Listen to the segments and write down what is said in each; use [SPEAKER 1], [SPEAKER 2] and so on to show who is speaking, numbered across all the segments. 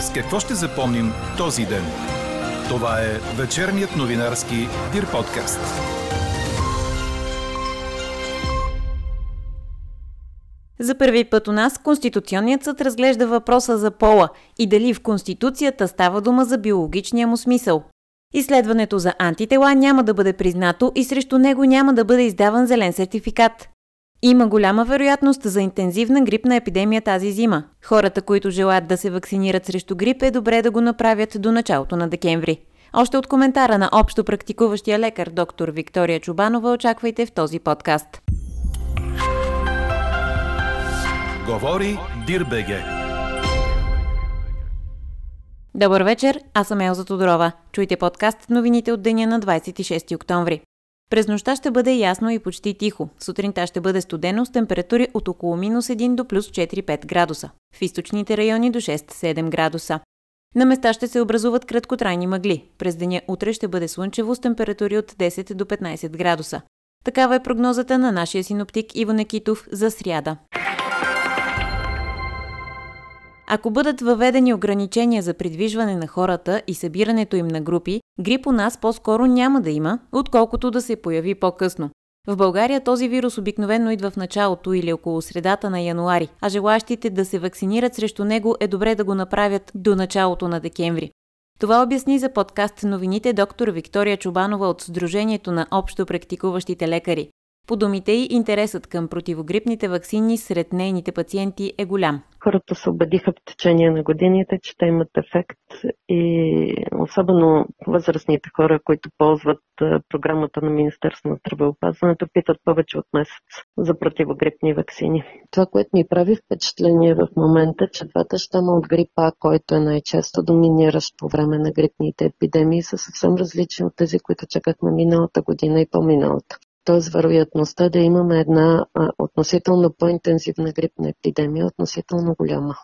[SPEAKER 1] С какво ще запомним този ден? Това е вечерният новинарски Дир подкаст.
[SPEAKER 2] За първи път у нас Конституционният съд разглежда въпроса за пола и дали в Конституцията става дума за биологичния му смисъл. Изследването за антитела няма да бъде признато и срещу него няма да бъде издаван зелен сертификат. Има голяма вероятност за интензивна грипна епидемия тази зима. Хората, които желаят да се вакцинират срещу грип, е добре да го направят до началото на декември. Още от коментара на общо практикуващия лекар доктор Виктория Чубанова очаквайте в този подкаст.
[SPEAKER 1] Говори Дирбеге.
[SPEAKER 2] Добър вечер, аз съм Елза Тодорова. Чуйте подкаст новините от деня на 26 октомври. През нощта ще бъде ясно и почти тихо. Сутринта ще бъде студено с температури от около минус 1 до плюс 4-5 градуса. В източните райони до 6-7 градуса. На места ще се образуват краткотрайни мъгли. През деня утре ще бъде слънчево с температури от 10 до 15 градуса. Такава е прогнозата на нашия синоптик Иво Некитов за сряда. Ако бъдат въведени ограничения за придвижване на хората и събирането им на групи, грип у нас по-скоро няма да има, отколкото да се появи по-късно. В България този вирус обикновено идва в началото или около средата на януари, а желащите да се вакцинират срещу него е добре да го направят до началото на декември. Това обясни за подкаст новините доктор Виктория Чубанова от Сдружението на общо практикуващите лекари. По думите й, интересът към противогрипните вакцини сред нейните пациенти е голям.
[SPEAKER 3] Хората се убедиха в течение на годините, че те имат ефект и особено възрастните хора, които ползват програмата на Министерство на здравеопазването, питат повече от месец за противогрипни вакцини. Това, което ми прави впечатление в момента, че двата щама от грипа, който е най-често доминиращ по време на грипните епидемии, са съвсем различни от тези, които чакахме миналата година и по-миналата т.е. вероятността да имаме една а, относително по-интензивна грипна епидемия е относително голяма.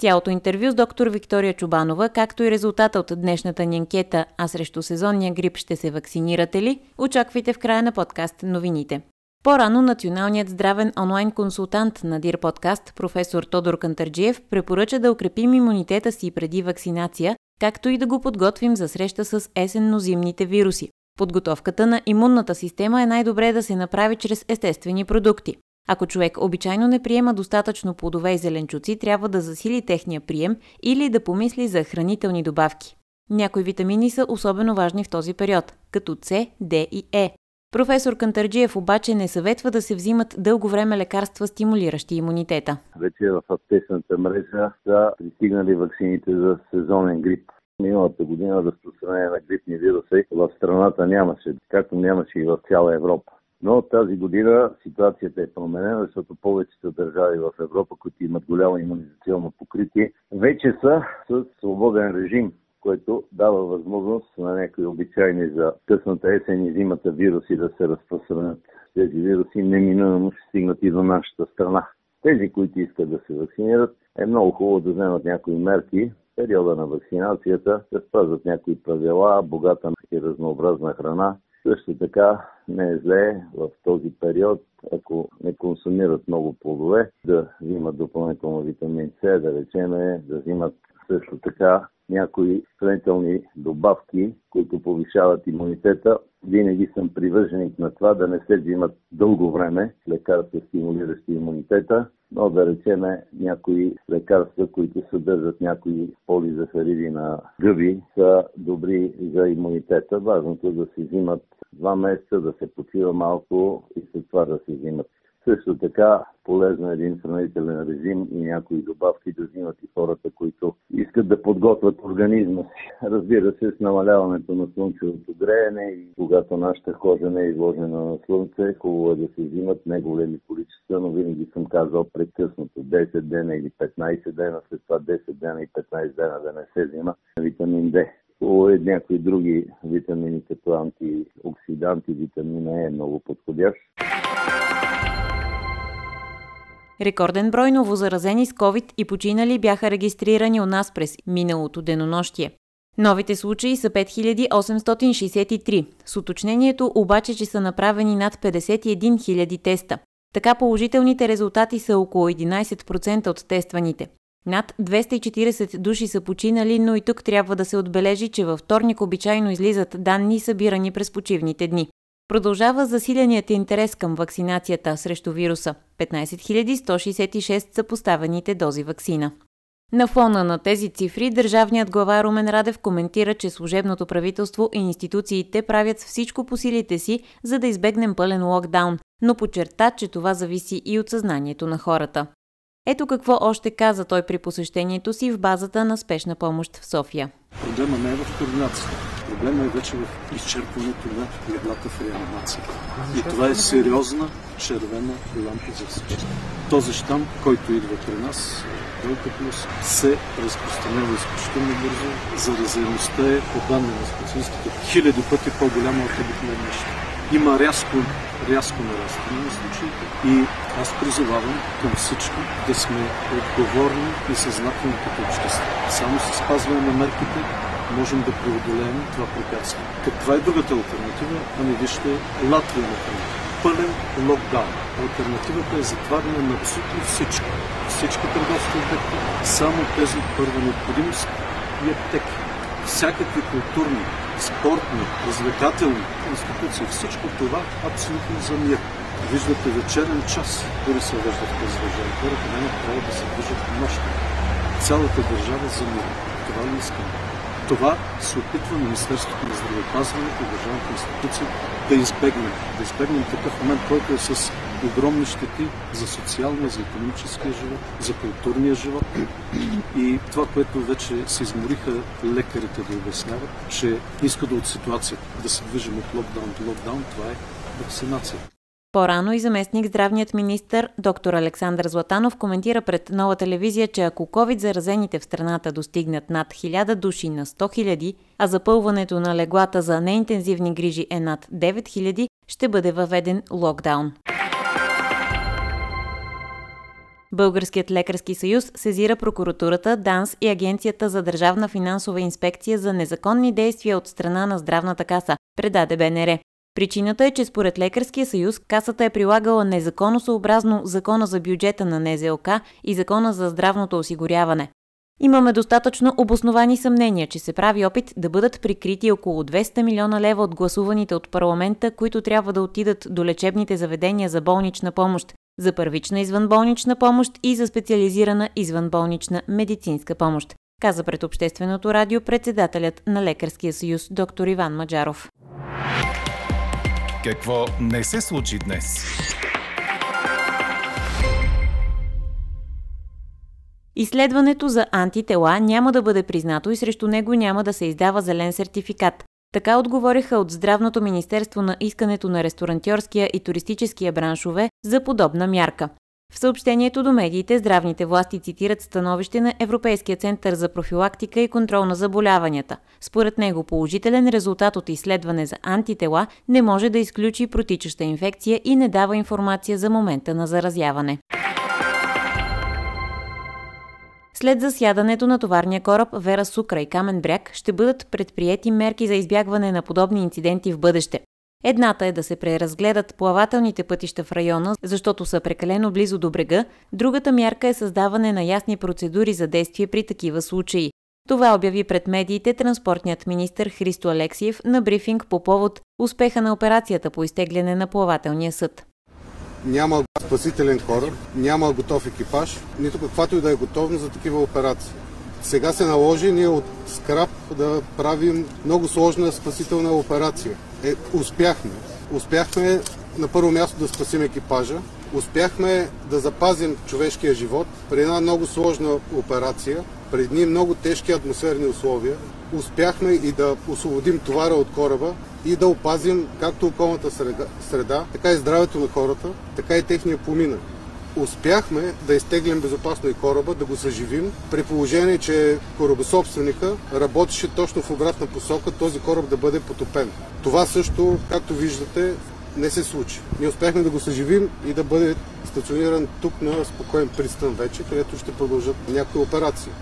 [SPEAKER 2] Цялото интервю с доктор Виктория Чубанова, както и резултата от днешната ни анкета «А срещу сезонния грип ще се вакцинирате ли?» очаквайте в края на подкаст новините. По-рано националният здравен онлайн консултант на Дир подкаст, професор Тодор Кантарджиев, препоръча да укрепим имунитета си преди вакцинация, както и да го подготвим за среща с есенно-зимните вируси. Подготовката на имунната система е най-добре да се направи чрез естествени продукти. Ако човек обичайно не приема достатъчно плодове и зеленчуци, трябва да засили техния прием или да помисли за хранителни добавки. Някои витамини са особено важни в този период, като С, Д и Е. Професор Кантарджиев обаче не съветва да се взимат дълго време лекарства, стимулиращи имунитета.
[SPEAKER 4] Вече в аптечната мрежа са пристигнали вакцините за сезонен грип. Миналата година разпространение на грипни вируси в страната нямаше, както нямаше и в цяла Европа. Но тази година ситуацията е променена, защото повечето държави в Европа, които имат голямо иммунизационно покритие, вече са с свободен режим, който дава възможност на някои обичайни за късната есен и зимата вируси да се разпространят. Тези вируси неминуемо ще стигнат и до нашата страна. Тези, които искат да се вакцинират, е много хубаво да вземат някои мерки, периода на вакцинацията се спазват някои правила, богата и разнообразна храна. Също така не е зле в този период, ако не консумират много плодове, да взимат допълнително витамин С, да речеме, да взимат също така някои хранителни добавки, които повишават имунитета. Винаги съм привърженик на това да не се взимат дълго време лекарства, стимулиращи имунитета, но да речеме някои лекарства, които съдържат някои полизахариди на гъби, са добри за имунитета. Важното е да се взимат два месеца, да се почива малко и след това да се взимат също така полезно е един хранителен режим и някои добавки да взимат и хората, които искат да подготвят организма си. Разбира се, с намаляването на слънчевото греене и когато нашата кожа не е изложена на слънце, хубаво е да се взимат неголеми количества, но винаги съм казал прекъснато 10 дена или 15 дена, след това 10 дена и 15 дена да не се взима витамин D. Е някои други витамини, като антиоксиданти, витамина Е е много подходящ.
[SPEAKER 2] Рекорден брой новозаразени с COVID и починали бяха регистрирани у нас през миналото денонощие. Новите случаи са 5863, с уточнението обаче, че са направени над 51 000 теста. Така положителните резултати са около 11% от тестваните. Над 240 души са починали, но и тук трябва да се отбележи, че във вторник обичайно излизат данни, събирани през почивните дни. Продължава засиленият интерес към вакцинацията срещу вируса. 15 166 са поставените дози вакцина. На фона на тези цифри, държавният глава Румен Радев коментира, че служебното правителство и институциите правят всичко по силите си, за да избегнем пълен локдаун, но подчерта, че това зависи и от съзнанието на хората. Ето какво още каза той при посещението си в базата на спешна помощ в София.
[SPEAKER 5] Проблема не е в координацията. Проблема е вече в изчерпването на леглата в реанимация. И това е сериозна червена лампа за всички. Този щам, който идва при нас, Delta Plus, се разпространява изключително бързо. Заразеността е, по данни на специалистите, хиляди пъти по-голяма от обикновения щам. Има рязко, рязко нарастване на случаите и аз призовавам към всички да сме отговорни и съзнателни като общество. Само с спазване на мерките можем да преодолеем това препятствие. Каква е другата альтернатива? Ами вижте, Латвия, например. Пълен локдаун. Альтернативата е затваряне на абсолютно всичко. Всички търговски обекти, само тези първа необходимост и аптеки. Всякакви културни, спортни, развлекателни институции, всичко това абсолютно за мир. Виждате вечерен час, дори се въжда в тези държави. Хората нямат право да се движат нощта. Цялата държава за мир. Това ли искаме? Това се опитва Министерството на здравеопазването и държавните институции да избегнем. Да избегнем такъв момент, който е с огромни щети за социалния, за економическия живот, за културния живот. И това, което вече се измориха лекарите да обясняват, че изхода от ситуацията да се движим от локдаун до локдаун, това е вакцинация.
[SPEAKER 2] По-рано и заместник здравният министр доктор Александър Златанов коментира пред нова телевизия, че ако COVID заразените в страната достигнат над 1000 души на 100 000, а запълването на леглата за неинтензивни грижи е над 9000, ще бъде въведен локдаун. Българският лекарски съюз сезира прокуратурата, ДАНС и Агенцията за държавна финансова инспекция за незаконни действия от страна на здравната каса, предаде БНР. Причината е, че според Лекарския съюз касата е прилагала незаконосъобразно закона за бюджета на НЗОК и закона за здравното осигуряване. Имаме достатъчно обосновани съмнения, че се прави опит да бъдат прикрити около 200 милиона лева от гласуваните от парламента, които трябва да отидат до лечебните заведения за болнична помощ, за първична извънболнична помощ и за специализирана извънболнична медицинска помощ, каза пред Общественото радио председателят на Лекарския съюз доктор Иван Маджаров.
[SPEAKER 1] Какво не се случи днес?
[SPEAKER 2] Изследването за антитела няма да бъде признато и срещу него няма да се издава зелен сертификат. Така отговориха от Здравното министерство на искането на ресторантьорския и туристическия браншове за подобна мярка. В съобщението до медиите здравните власти цитират становище на Европейския център за профилактика и контрол на заболяванията. Според него положителен резултат от изследване за антитела не може да изключи протичаща инфекция и не дава информация за момента на заразяване. След засядането на товарния кораб Вера Сукра и Камен бряг ще бъдат предприяти мерки за избягване на подобни инциденти в бъдеще. Едната е да се преразгледат плавателните пътища в района, защото са прекалено близо до брега, другата мярка е създаване на ясни процедури за действие при такива случаи. Това обяви пред медиите транспортният министр Христо Алексиев на брифинг по повод успеха на операцията по изтегляне на плавателния съд.
[SPEAKER 6] Няма спасителен кораб, няма готов екипаж, нито каквато и да е готовност за такива операции. Сега се наложи ние от скрап да правим много сложна спасителна операция. Е, успяхме. Успяхме на първо място да спасим екипажа, успяхме да запазим човешкия живот при една много сложна операция, при едни много тежки атмосферни условия. Успяхме и да освободим товара от кораба и да опазим както околната среда, така и здравето на хората, така и техния поминък успяхме да изтеглим безопасно и кораба, да го съживим, при положение, че корабособственика работеше точно в обратна посока този кораб да бъде потопен. Това също, както виждате, не се случи. Ние успяхме да го съживим и да бъде стациониран тук на спокоен пристан вече, където ще продължат някои операции.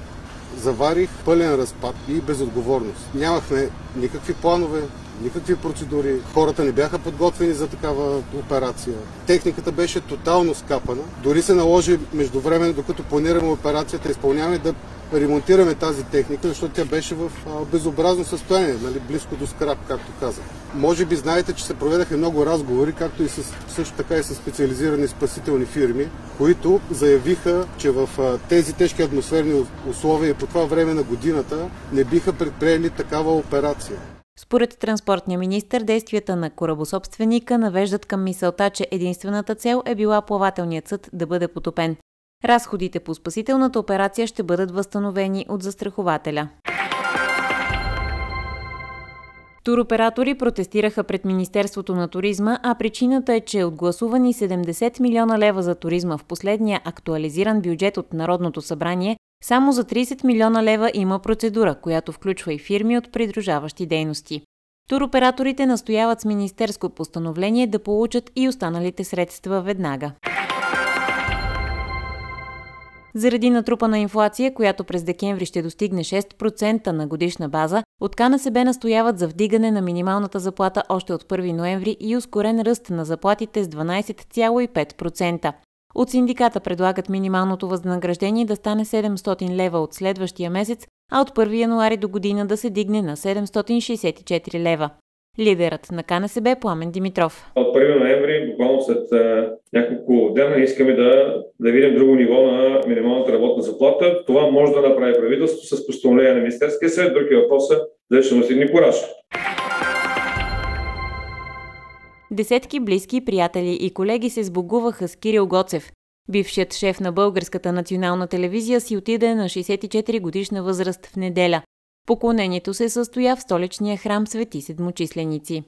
[SPEAKER 6] Заварих пълен разпад и безотговорност. Нямахме никакви планове, никакви процедури. Хората не бяха подготвени за такава операция. Техниката беше тотално скапана. Дори се наложи междувременно, докато планираме операцията, изпълняваме да ремонтираме тази техника, защото тя беше в безобразно състояние, нали, близко до скрап, както казах. Може би знаете, че се проведаха много разговори, както и с, също така и с специализирани спасителни фирми, които заявиха, че в тези тежки атмосферни условия по това време на годината не биха предприели такава операция.
[SPEAKER 2] Според транспортния министр, действията на корабособственика навеждат към мисълта, че единствената цел е била плавателният съд да бъде потопен. Разходите по спасителната операция ще бъдат възстановени от застрахователя. Туроператори протестираха пред Министерството на туризма, а причината е, че от гласувани 70 милиона лева за туризма в последния актуализиран бюджет от Народното събрание, само за 30 милиона лева има процедура, която включва и фирми от придружаващи дейности. Туроператорите настояват с министерско постановление да получат и останалите средства веднага. Заради натрупана инфлация, която през декември ще достигне 6% на годишна база, от КНСБ настояват за вдигане на минималната заплата още от 1 ноември и ускорен ръст на заплатите с 12,5%. От синдиката предлагат минималното възнаграждение да стане 700 лева от следващия месец, а от 1 януари до година да се дигне на 764 лева. Лидерът на КНСБ Пламен Димитров.
[SPEAKER 7] От 1 ноември, буквално след а, няколко дена, искаме да, да видим друго ниво на минималната работна заплата. Това може да направи правителството с постановление на Министерския съвет. Други въпроса дали ще носи кураж.
[SPEAKER 2] Десетки близки, приятели и колеги се сбогуваха с Кирил Гоцев. Бившият шеф на Българската национална телевизия си отиде на 64 годишна възраст в неделя. Поклонението се състоя в столичния храм Свети Седмочисленици.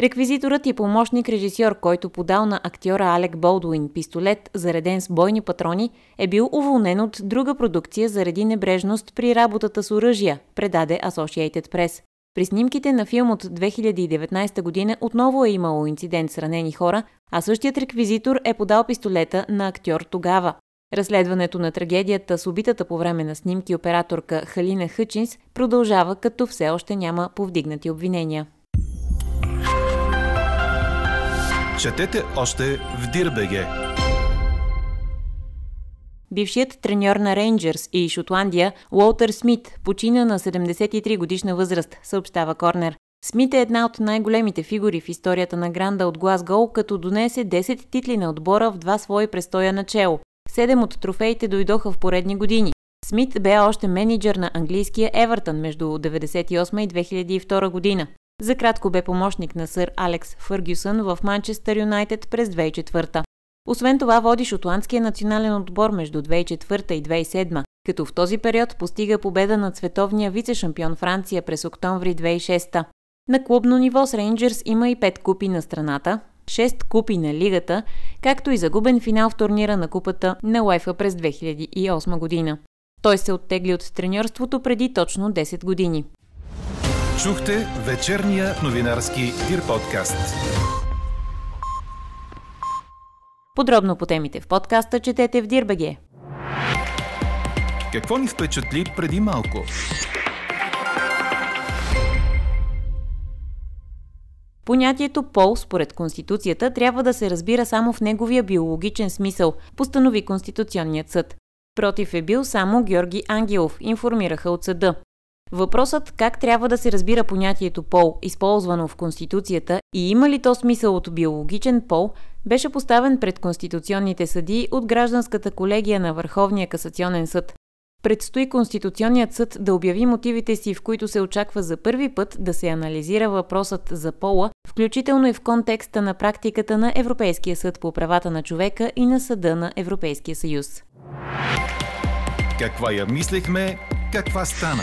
[SPEAKER 2] Реквизиторът и помощник режисьор, който подал на актьора Алек Болдуин пистолет, зареден с бойни патрони, е бил уволнен от друга продукция заради небрежност при работата с оръжия, предаде Associated Press. При снимките на филм от 2019 година отново е имало инцидент с ранени хора, а същият реквизитор е подал пистолета на актьор тогава. Разследването на трагедията с убитата по време на снимки операторка Халина Хъчинс продължава, като все още няма повдигнати обвинения.
[SPEAKER 1] Четете още в Дирбеге.
[SPEAKER 2] Бившият треньор на Рейнджърс и Шотландия Уолтер Смит почина на 73 годишна възраст, съобщава Корнер. Смит е една от най-големите фигури в историята на Гранда от Глазгол, като донесе 10 титли на отбора в два свои престоя начало. Седем от трофеите дойдоха в поредни години. Смит бе още менеджер на английския Евертън между 1998 и 2002 година. За кратко бе помощник на сър Алекс Фъргюсън в Манчестър Юнайтед през 2004. Освен това води шотландския национален отбор между 2004 и 2007, като в този период постига победа над световния вице-шампион Франция през октомври 2006. На клубно ниво с Рейнджърс има и 5 купи на страната, 6 купи на лигата, както и загубен финал в турнира на купата на Уефа през 2008 година. Той се оттегли от треньорството преди точно 10 години.
[SPEAKER 1] Чухте вечерния новинарски Дир подкаст.
[SPEAKER 2] Подробно по темите в подкаста четете в Дирбеге.
[SPEAKER 1] Какво ни впечатли преди малко?
[SPEAKER 2] Понятието пол, според Конституцията, трябва да се разбира само в неговия биологичен смисъл, постанови Конституционният съд. Против е бил само Георги Ангелов, информираха от съда. Въпросът как трябва да се разбира понятието пол, използвано в Конституцията и има ли то смисъл от биологичен пол, беше поставен пред конституционните съди от гражданската колегия на Върховния касационен съд. Предстои Конституционният съд да обяви мотивите си, в които се очаква за първи път да се анализира въпросът за пола, включително и в контекста на практиката на Европейския съд по правата на човека и на Съда на Европейския съюз.
[SPEAKER 1] Каква я мислехме, каква стана?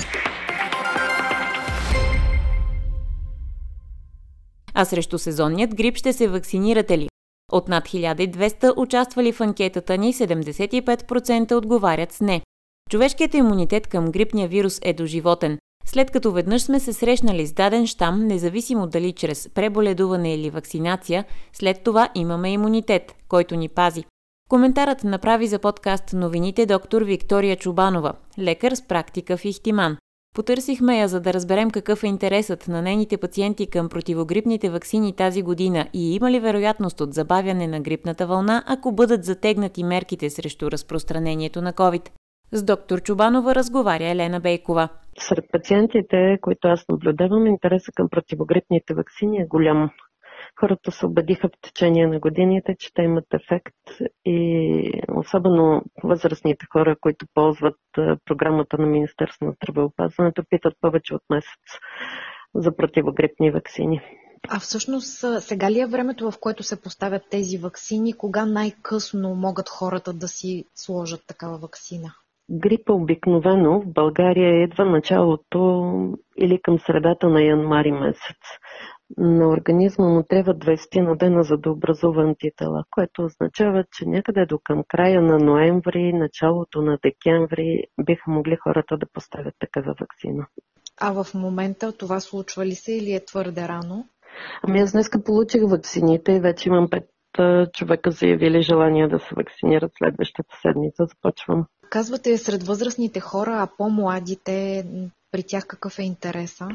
[SPEAKER 2] А срещу сезонният грип ще се вакцинирате ли? От над 1200 участвали в анкетата ни 75% отговарят с не. Човешкият имунитет към грипния вирус е доживотен. След като веднъж сме се срещнали с даден щам, независимо дали чрез преболедуване или вакцинация, след това имаме имунитет, който ни пази. Коментарът направи за подкаст новините доктор Виктория Чубанова, лекар с практика в Ихтиман. Потърсихме я, за да разберем какъв е интересът на нейните пациенти към противогрипните вакцини тази година и има ли вероятност от забавяне на грипната вълна, ако бъдат затегнати мерките срещу разпространението на COVID. С доктор Чубанова разговаря Елена Бейкова.
[SPEAKER 3] Сред пациентите, които аз наблюдавам, интереса към противогрипните вакцини е голям. Хората се убедиха в течение на годините, че те имат ефект и особено възрастните хора, които ползват програмата на Министерство на здравеопазването, питат повече от месец за противогрипни вакцини.
[SPEAKER 8] А всъщност сега ли е времето, в което се поставят тези вакцини? Кога най-късно могат хората да си сложат такава вакцина?
[SPEAKER 3] Грипа обикновено в България едва началото или към средата на януари месец. На организма му трябва 20 на дена за да образува антитела, което означава, че някъде до към края на ноември, началото на декември биха могли хората да поставят такава вакцина.
[SPEAKER 8] А в момента това случва ли се или е твърде рано?
[SPEAKER 3] Ами аз днеска получих вакцините и вече имам пет човека заявили желание да се вакцинират следващата седмица. Започвам.
[SPEAKER 8] Казвате сред възрастните хора, а по-младите, при тях какъв е интереса?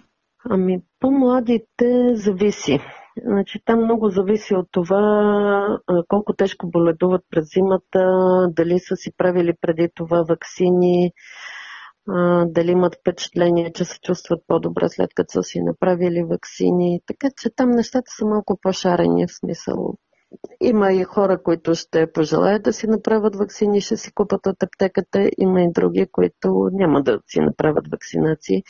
[SPEAKER 3] Ами, по-младите зависи. Значи, там много зависи от това колко тежко боледуват през зимата, дали са си правили преди това вакцини, дали имат впечатление, че се чувстват по-добре след като са си направили вакцини. Така че там нещата са малко по-шарени в смисъл. Има и хора, които ще пожелаят да си направят вакцини, ще си купат от аптеката. Има и други, които няма да си направят вакцинации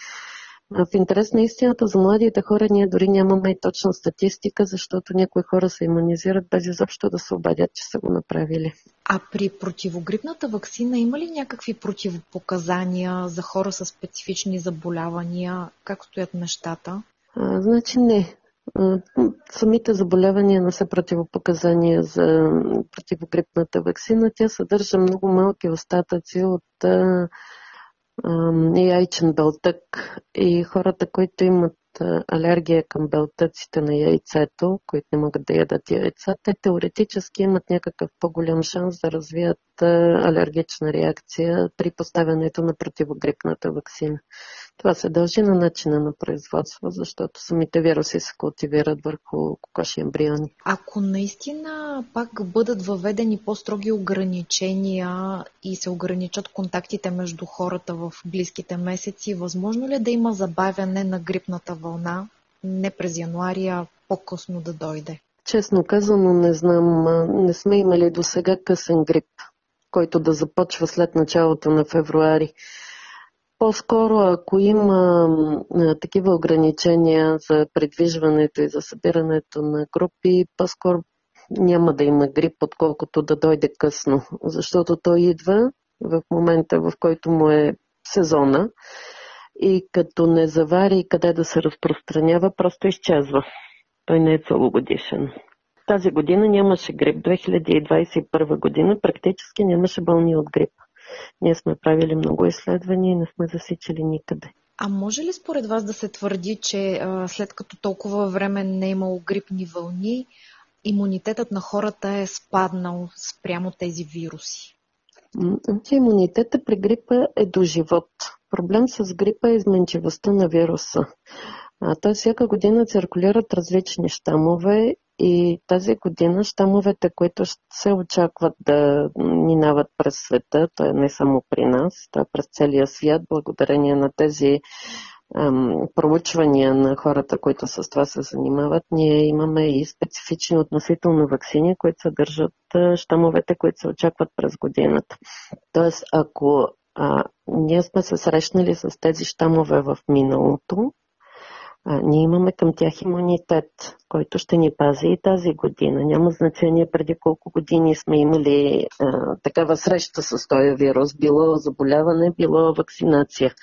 [SPEAKER 3] в интерес на истината за младите хора ние дори нямаме и точна статистика, защото някои хора се иммунизират без изобщо да се обадят, че са го направили.
[SPEAKER 8] А при противогрипната вакцина има ли някакви противопоказания за хора с специфични заболявания? Как стоят нещата?
[SPEAKER 3] А, значи не. Самите заболявания не са противопоказания за противогрипната вакцина. Тя съдържа много малки остатъци от яйчен белтък и хората, които имат алергия към белтъците на яйцето, които не могат да ядат яйца, те теоретически имат някакъв по-голям шанс да развият алергична реакция при поставянето на противогрипната вакцина. Това се дължи на начина на производство, защото самите вируси се култивират върху кокоши ембриони.
[SPEAKER 8] Ако наистина пак бъдат въведени по-строги ограничения и се ограничат контактите между хората в близките месеци, възможно ли е да има забавяне на грипната вълна не през януари, а по-късно да дойде?
[SPEAKER 3] Честно казано не знам. Не сме имали до сега късен грип, който да започва след началото на февруари. По-скоро, ако има такива ограничения за придвижването и за събирането на групи, по-скоро няма да има грип, отколкото да дойде късно, защото той идва в момента, в който му е сезона и като не завари къде да се разпространява, просто изчезва. Той не е целогодишен. Тази година нямаше грип. 2021 година практически нямаше болни от грип. Ние сме правили много изследвания и не сме засичали никъде.
[SPEAKER 8] А може ли според вас да се твърди, че а, след като толкова време не е имало грипни вълни, имунитетът на хората е спаднал спрямо тези вируси?
[SPEAKER 3] Значи имунитета при грипа е до живот. Проблем с грипа е изменчивостта на вируса. Той всяка година циркулират различни щамове и тази година щамовете, които се очакват да минават през света, то е не само при нас, то е през целия свят, благодарение на тези ам, проучвания на хората, които с това се занимават, ние имаме и специфични относително вакцини, които съдържат щамовете, които се очакват през годината. Тоест, ако а, ние сме се срещнали с тези щамове в миналото, а, ние имаме към тях имунитет, който ще ни пази и тази година. Няма значение преди колко години сме имали а, такава среща с този вирус, било заболяване, било вакцинация.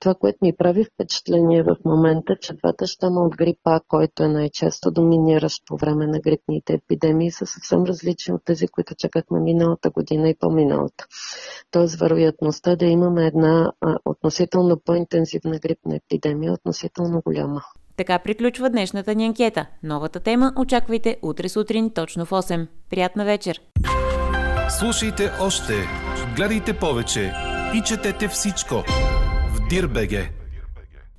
[SPEAKER 3] Това, което ми прави впечатление в момента, че двата щама от грипа, който е най-често доминиращ по време на грипните епидемии, са съвсем различни от тези, които чакахме миналата година и по-миналата. Тоест, вероятността да имаме една а, относително по-интензивна грипна епидемия е относително голяма.
[SPEAKER 2] Така приключва днешната ни анкета. Новата тема очаквайте утре сутрин точно в 8. Приятна вечер!
[SPEAKER 1] Слушайте още, гледайте повече и четете всичко Дирбеге